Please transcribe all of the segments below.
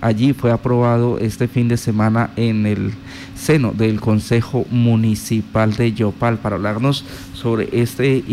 allí fue aprobado este fin de semana en el seno del Consejo Municipal de Yopal para hablarnos sobre este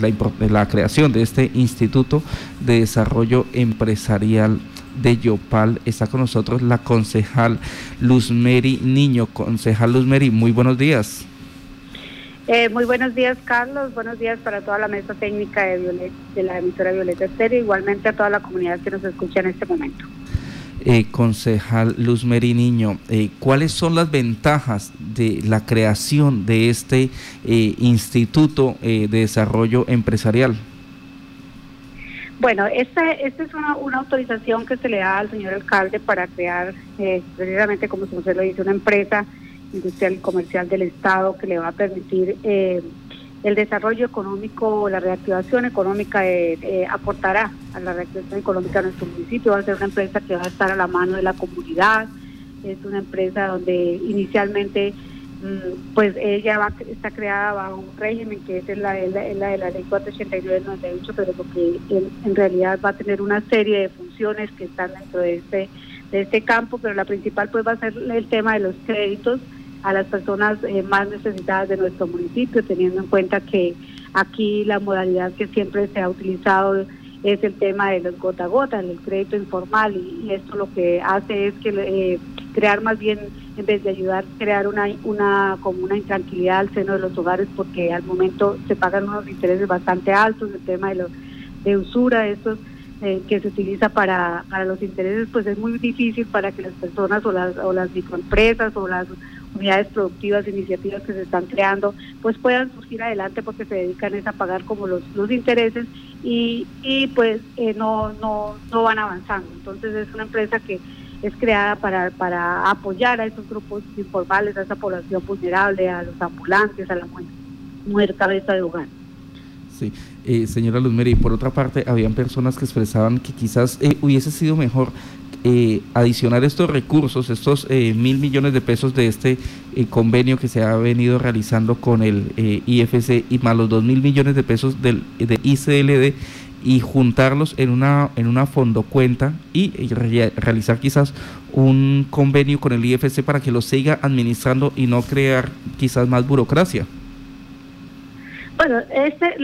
la, la creación de este Instituto de Desarrollo Empresarial de Yopal. Está con nosotros la concejal Luzmeri Niño. Concejal Luzmeri, muy buenos días. Eh, muy buenos días, Carlos. Buenos días para toda la mesa técnica de, de la emisora Violeta Estéreo, igualmente a toda la comunidad que nos escucha en este momento. Eh, concejal Luz Niño, eh, ¿cuáles son las ventajas de la creación de este eh, Instituto de Desarrollo Empresarial? Bueno, esta, es una, una, autorización que se le da al señor alcalde para crear, precisamente como usted lo dice, una empresa industrial y comercial del Estado que le va a permitir el desarrollo económico, la reactivación económica eh, eh, aportará a la reactivación económica de nuestro municipio. Va a ser una empresa que va a estar a la mano de la comunidad. Es una empresa donde inicialmente, mm, pues ella va, está creada bajo un régimen que es la, la, de la ley 489-98, pero porque en realidad va a tener una serie de funciones que están dentro de este, de este campo, pero la principal pues va a ser el tema de los créditos a las personas eh, más necesitadas de nuestro municipio, teniendo en cuenta que aquí la modalidad que siempre se ha utilizado es el tema de los gota a gota, el crédito informal, y, esto lo que hace es que eh, crear más bien, en vez de ayudar, crear una, una como una intranquilidad al seno de los hogares, porque al momento se pagan unos intereses bastante altos, el tema de, los, de usura, estos eh, que se utiliza para, para los intereses, pues es muy difícil para que las personas o las, o las microempresas o las unidades productivas, iniciativas que se están creando, pues puedan surgir adelante porque se dedican a pagar como los, los intereses y, y pues eh, no, no, no van avanzando. Entonces es una empresa que es creada para, para apoyar a esos grupos informales, a esa población vulnerable, a los ambulantes, a la mujer cabeza de hogar. Sí, eh, señora Luzmeri, por otra parte, habían personas que expresaban que quizás eh, hubiese sido mejor eh, adicionar estos recursos, estos eh, mil millones de pesos de este eh, convenio que se ha venido realizando con el IFC y más los dos mil millones de pesos del de ICLD y juntarlos en una en una fondo cuenta y realizar quizás un convenio con el IFC para que lo siga administrando y no crear quizás más burocracia. Bueno, este,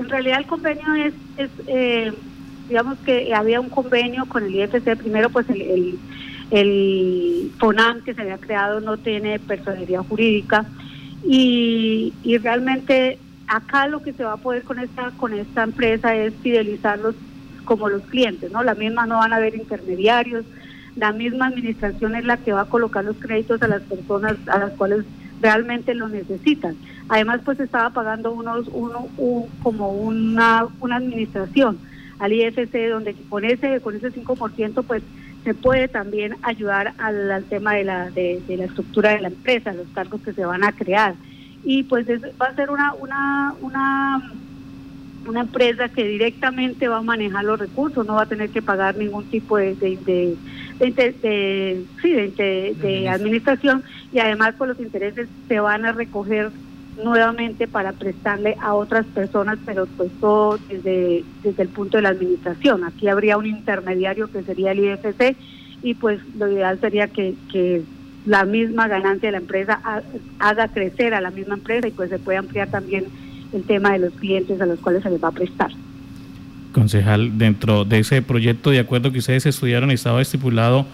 en realidad el convenio es, es digamos que había un convenio con el IFC, primero pues el, el, FONAM que se había creado no tiene personalidad jurídica y, y realmente acá lo que se va a poder con esta con esta empresa es fidelizarlos como los clientes, ¿no? La misma no van a haber intermediarios, la misma administración es la que va a colocar los créditos a las personas a las cuales realmente lo necesitan. Además, pues estaba pagando unos uno como una una administración al IFC, donde con ese, con ese 5% pues se puede también ayudar al, tema de la, de, la estructura de la empresa, los cargos que se van a crear. Y pues va a ser una, una, una, una empresa que directamente va a manejar los recursos, no va a tener que pagar ningún tipo de, de, de de, sí, de, administración y además con los intereses se van a recoger nuevamente para prestarle a otras personas, pero pues todo desde, desde el punto de la administración. Aquí habría un intermediario que sería el IFC y pues lo ideal sería que, que la misma ganancia de la empresa haga crecer a la misma empresa y pues se puede ampliar también el tema de los clientes a los cuales se les va a prestar. Concejal, dentro de ese proyecto de acuerdo que ustedes estudiaron estaba estipulado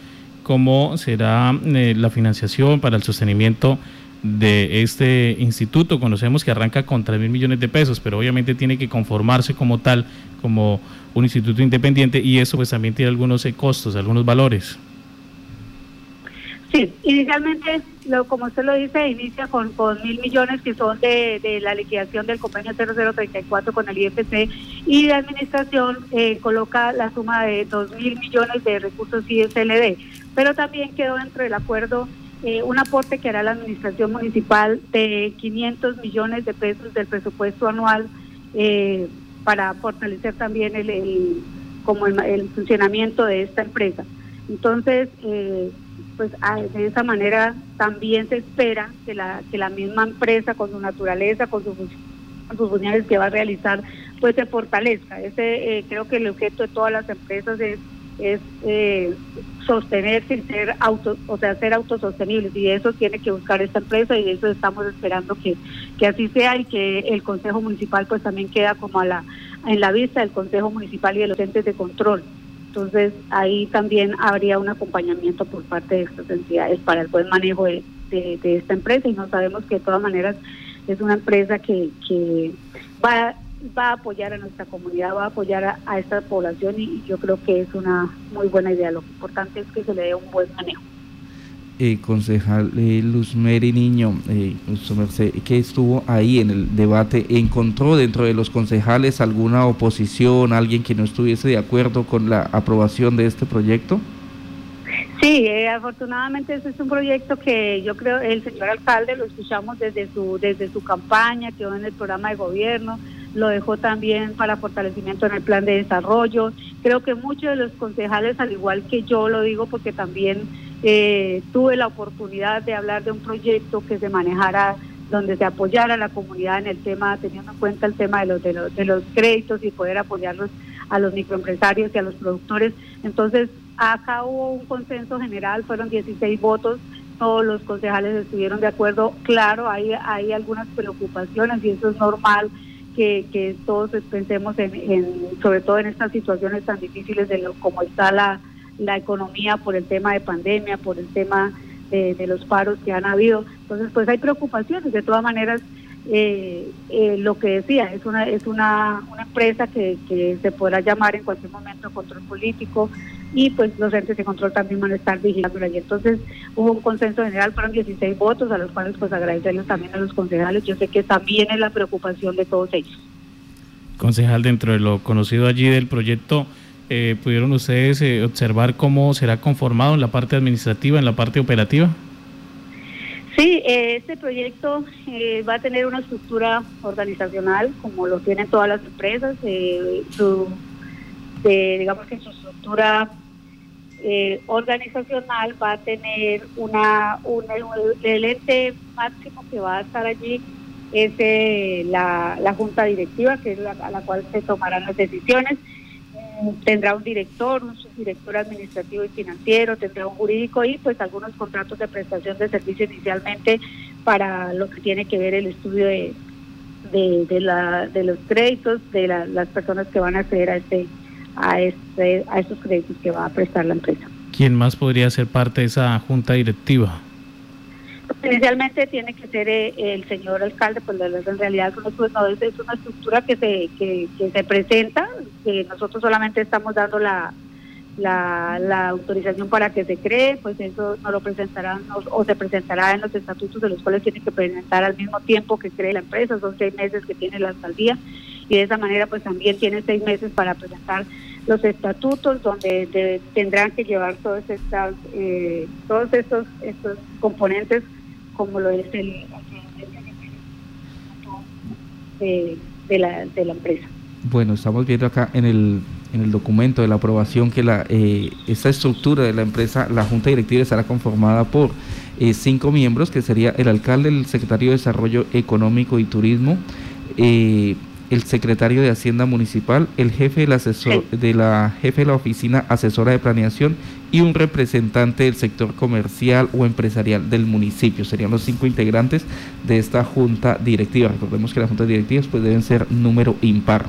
cómo será eh, la financiación para el sostenimiento de este instituto. Conocemos que arranca con 3 mil millones de pesos, pero obviamente tiene que conformarse como tal, como un instituto independiente y eso pues también tiene algunos eh, costos, algunos valores. Sí, inicialmente, lo, como usted lo dice, inicia con, con mil millones que son de, de, la liquidación del convenio 0034 con el IFC y de administración eh, coloca la suma de dos mil millones de recursos ISLD, pero también quedó dentro del acuerdo eh, un aporte que hará la administración municipal de 500 millones de pesos del presupuesto anual eh, para fortalecer también el, como el, funcionamiento de esta empresa. Entonces, eh, pues de esa manera también se espera que la, que la misma empresa con su naturaleza, con, sus funciones que va a realizar, pues se fortalezca. Ese creo que el objeto de todas las empresas es es eh, sostenerse y ser auto, o sea, ser autosostenibles y eso tiene que buscar esta empresa y eso estamos esperando que, que así sea y que el Consejo Municipal pues también queda como a la en la vista del Consejo Municipal y de los entes de control. Entonces ahí también habría un acompañamiento por parte de estas entidades para el buen manejo de, de, esta empresa y no sabemos que de todas maneras es una empresa que, que va va a apoyar a nuestra comunidad, va a apoyar a, esta población y, yo creo que es una muy buena idea. Lo importante es que se le dé un buen manejo. Eh, concejal eh, Luz Meri Niño, eh, que estuvo ahí en el debate, ¿encontró dentro de los concejales alguna oposición, alguien que no estuviese de acuerdo con la aprobación de este proyecto? Sí, eh, afortunadamente ese es un proyecto que yo creo el señor alcalde lo escuchamos desde su desde su campaña, quedó en el programa de gobierno, lo dejó también para fortalecimiento en el plan de desarrollo. Creo que muchos de los concejales, al igual que yo lo digo porque también eh, tuve la oportunidad de hablar de un proyecto que se manejara donde se apoyara a la comunidad en el tema, teniendo en cuenta el tema de los, de los, de los créditos y poder apoyarlos a los microempresarios y a los productores. Entonces, acá hubo un consenso general, fueron 16 votos, todos los concejales estuvieron de acuerdo. Claro, hay, hay algunas preocupaciones y eso es normal que, todos pensemos en, sobre todo en estas situaciones tan difíciles de lo, como está la, la economía por el tema de pandemia, por el tema de, los paros que han habido. Entonces, pues hay preocupaciones. De todas maneras, eh, eh, lo que decía, es una es una, una empresa que, que se podrá llamar en cualquier momento control político, y pues los entes de control también van a estar vigilando y entonces hubo un consenso general, fueron 16 votos, a los cuales pues agradecerles también a los concejales, yo sé que también es la preocupación de todos ellos. Concejal, dentro de lo conocido allí del proyecto, eh, ¿pudieron ustedes eh, observar cómo será conformado en la parte administrativa, en la parte operativa? Sí, eh, este proyecto va a tener una estructura organizacional, como lo tienen todas las empresas, su digamos que su estructura eh, organizacional va a tener una, el ente máximo que va a estar allí es eh, la, la, junta directiva, que es la, a la cual se tomarán las decisiones. Mm, tendrá un director, un subdirector administrativo y financiero, tendrá un jurídico y pues algunos contratos de prestación de servicio inicialmente para lo que tiene que ver el estudio de, de, la, de los créditos de las personas que van a acceder a este a, este, a estos créditos que va a prestar la empresa. ¿Quién más podría ser parte de esa junta directiva? Inicialmente tiene que ser eh, el señor alcalde, pues en realidad pues, no, es, una estructura que se, que, se presenta, que nosotros solamente estamos dando la, la, autorización para que se cree, pues eso no lo presentarán o, se presentará en los estatutos de los cuales tiene que presentar al mismo tiempo que cree la empresa, son seis meses que tiene la alcaldía y de esa manera pues también tiene seis meses para presentar los estatutos donde tendrán que llevar todos estas eh, todos estos estos componentes como lo es el, de, la, de la empresa. Bueno, estamos viendo acá en el en el documento de la aprobación que la eh, esta estructura de la empresa, la junta directiva estará conformada por eh, cinco miembros, que sería el alcalde, el secretario de Desarrollo Económico y Turismo, eh, el secretario de Hacienda Municipal, el jefe del asesor, de la jefe de la oficina asesora de planeación y un representante del sector comercial o empresarial del municipio. Serían los cinco integrantes de esta junta directiva. Recordemos que las juntas directivas pues deben ser número impar.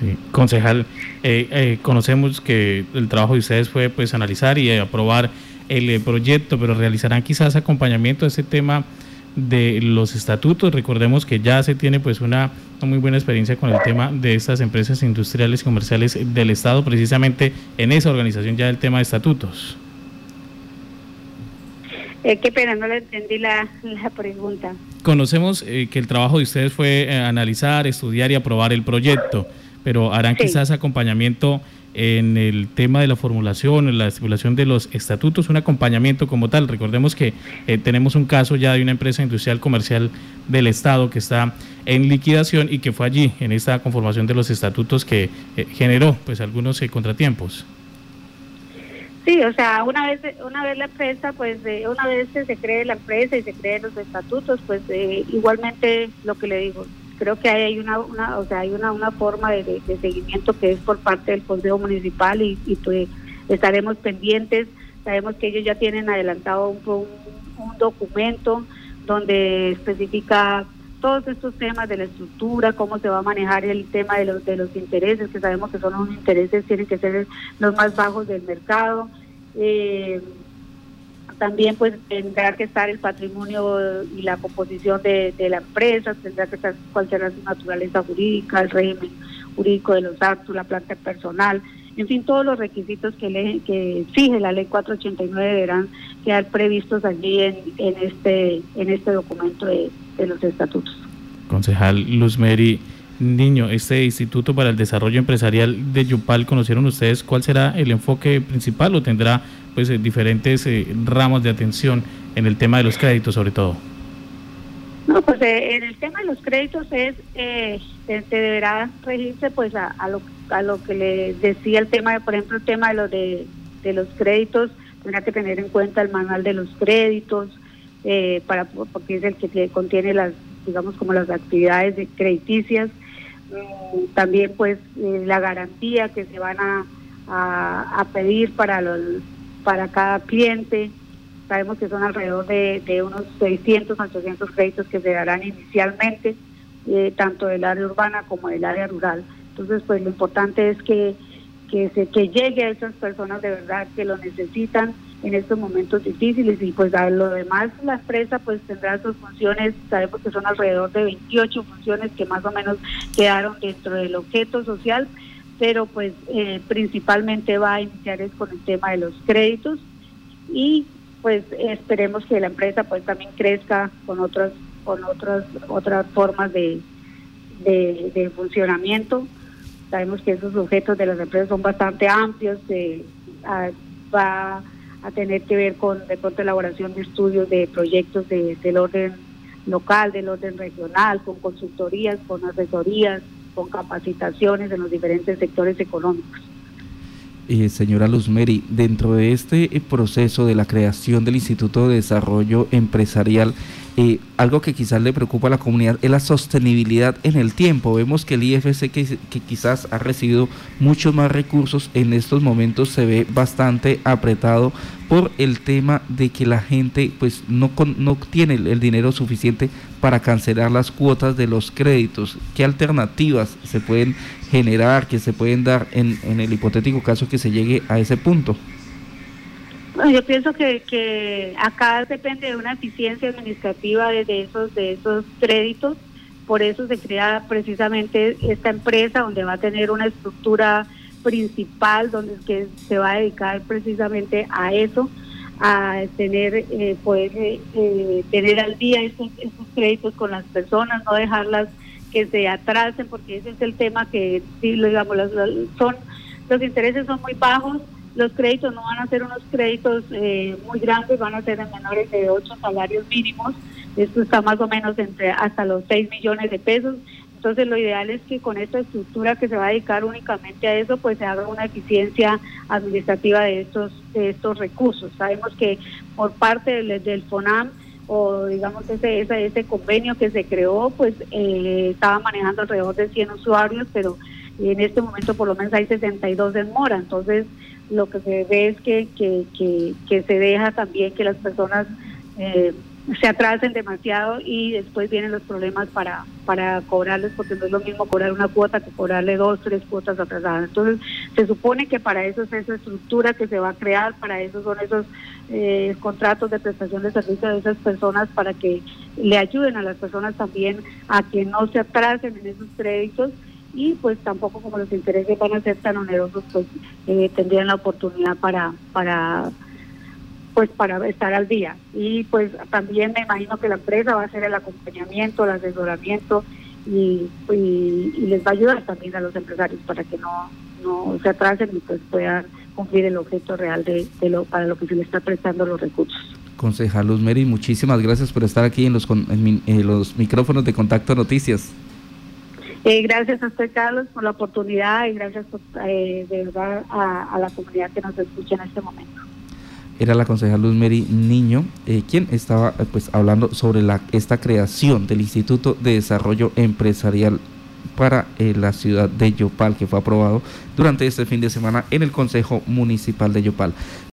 Sí, concejal, eh, eh, conocemos que el trabajo de ustedes fue pues analizar y aprobar el eh, proyecto, pero realizarán quizás acompañamiento a ese tema de los estatutos. Recordemos que ya se tiene pues una, muy buena experiencia con el tema de estas empresas industriales y comerciales del Estado, precisamente en esa organización ya del tema de estatutos. Eh, qué pena, no le entendí la, la pregunta. Conocemos eh, que el trabajo de ustedes fue eh, analizar, estudiar y aprobar el proyecto, pero harán quizás acompañamiento en el tema de la formulación, en la estipulación de los estatutos, un acompañamiento como tal. Recordemos que eh, tenemos un caso ya de una empresa industrial comercial del Estado que está en liquidación y que fue allí, en esta conformación de los estatutos, que eh, generó pues algunos eh, contratiempos. Sí, o sea, una vez una vez la empresa, pues una vez se cree la empresa y se creen los estatutos, pues igualmente lo que le digo, creo que hay una, una o sea hay una, una forma de, seguimiento que es por parte del consejo municipal y, pues estaremos pendientes sabemos que ellos ya tienen adelantado un, documento donde especifica todos estos temas de la estructura, cómo se va a manejar el tema de los, de los intereses, que sabemos que son los intereses, tienen que ser los más bajos del mercado. Eh, también pues tendrá que estar el patrimonio y la composición de, la empresa, tendrá que estar cuál será su naturaleza jurídica, el régimen jurídico de los actos, la planta personal, en fin, todos los requisitos que, le, que exige la ley 489 deberán quedar previstos allí en, en este en este documento de, de los estatutos. Concejal Luz Mary Niño, este Instituto para el Desarrollo Empresarial de Yupal, ¿conocieron ustedes cuál será el enfoque principal o tendrá pues eh, diferentes eh, ramos de atención en el tema de los créditos sobre todo? No, pues eh, en el tema de los créditos es se, deberá regirse pues a, lo, a lo que le decía el tema de, por ejemplo, el tema de los de, de los créditos, tendrá que tener en cuenta el manual de los créditos, para porque es el que contiene las, digamos, como las actividades de crediticias, mm, también pues la garantía que se van a, a, a pedir para los para cada cliente. Sabemos que son alrededor de, unos 600 a 800 créditos que se darán inicialmente, eh, tanto del área urbana como del área rural. Entonces, pues lo importante es que, que, se, que llegue a esas personas de verdad que lo necesitan en estos momentos difíciles y pues a lo demás la empresa pues tendrá sus funciones, sabemos que son alrededor de 28 funciones que más o menos quedaron dentro del objeto social, pero pues eh, principalmente va a iniciar es con el tema de los créditos y pues esperemos que la empresa pues también crezca con otras con otras otras formas de, de, funcionamiento. Sabemos que esos objetos de las empresas son bastante amplios va a tener que ver con de pronto elaboración de estudios de proyectos de, del orden local del orden regional con consultorías con asesorías con capacitaciones en los diferentes sectores económicos. Eh, señora Luzmeri, dentro de este eh, proceso de la creación del Instituto de Desarrollo Empresarial, eh, algo que quizás le preocupa a la comunidad es la sostenibilidad en el tiempo. Vemos que el IFC, que, quizás ha recibido muchos más recursos, en estos momentos se ve bastante apretado por el tema de que la gente pues no, no tiene el, dinero suficiente para cancelar las cuotas de los créditos. ¿Qué alternativas se pueden generar, que se pueden dar en, en el hipotético caso que se llegue a ese punto? Bueno, yo pienso que, que acá depende de una eficiencia administrativa de, esos de esos créditos, por eso se crea precisamente esta empresa donde va a tener una estructura principal donde que se va a dedicar precisamente a eso, a tener eh, poder eh, eh, tener al día estos, estos créditos con las personas, no dejarlas que se atrasen, porque ese es el tema que sí, digamos, son los intereses son muy bajos los créditos no van a ser unos créditos eh, muy grandes, van a ser en menores de 8 salarios mínimos. Esto está más o menos entre hasta los 6 millones de pesos. Entonces lo ideal es que con esta estructura que se va a dedicar únicamente a eso, pues se haga una eficiencia administrativa de estos, de estos recursos. Sabemos que por parte del, del FONAM o digamos ese, ese, ese convenio que se creó, pues eh, estaba manejando alrededor de 100 usuarios, pero en este momento por lo menos hay 62 en mora. Entonces lo que se ve es que, que, que, se deja también que las personas eh, se atrasen demasiado y después vienen los problemas para, para cobrarles, porque no es lo mismo cobrar una cuota que cobrarle dos, tres cuotas atrasadas. Entonces, se supone que para eso es esa estructura que se va a crear, para eso son esos eh, contratos de prestación de servicio de esas personas, para que le ayuden a las personas también a que no se atrasen en esos créditos y pues tampoco como los intereses van a ser tan onerosos pues eh, tendrían la oportunidad para para pues para estar al día y pues también me imagino que la empresa va a hacer el acompañamiento el asesoramiento y, y, les va a ayudar también a los empresarios para que no no se atrasen y pues puedan cumplir el objeto real de, lo para lo que se les está prestando los recursos concejal Luz Mary, muchísimas gracias por estar aquí en los, en los micrófonos de Contacto Noticias. Eh, gracias a usted, Carlos, por la oportunidad y gracias eh, de verdad a, la comunidad que nos escucha en este momento. era la concejal Luz Mary Niño, eh, quien estaba pues hablando sobre la, esta creación del Instituto de Desarrollo Empresarial para la ciudad de Yopal, que fue aprobado durante este fin de semana en el Consejo Municipal de Yopal.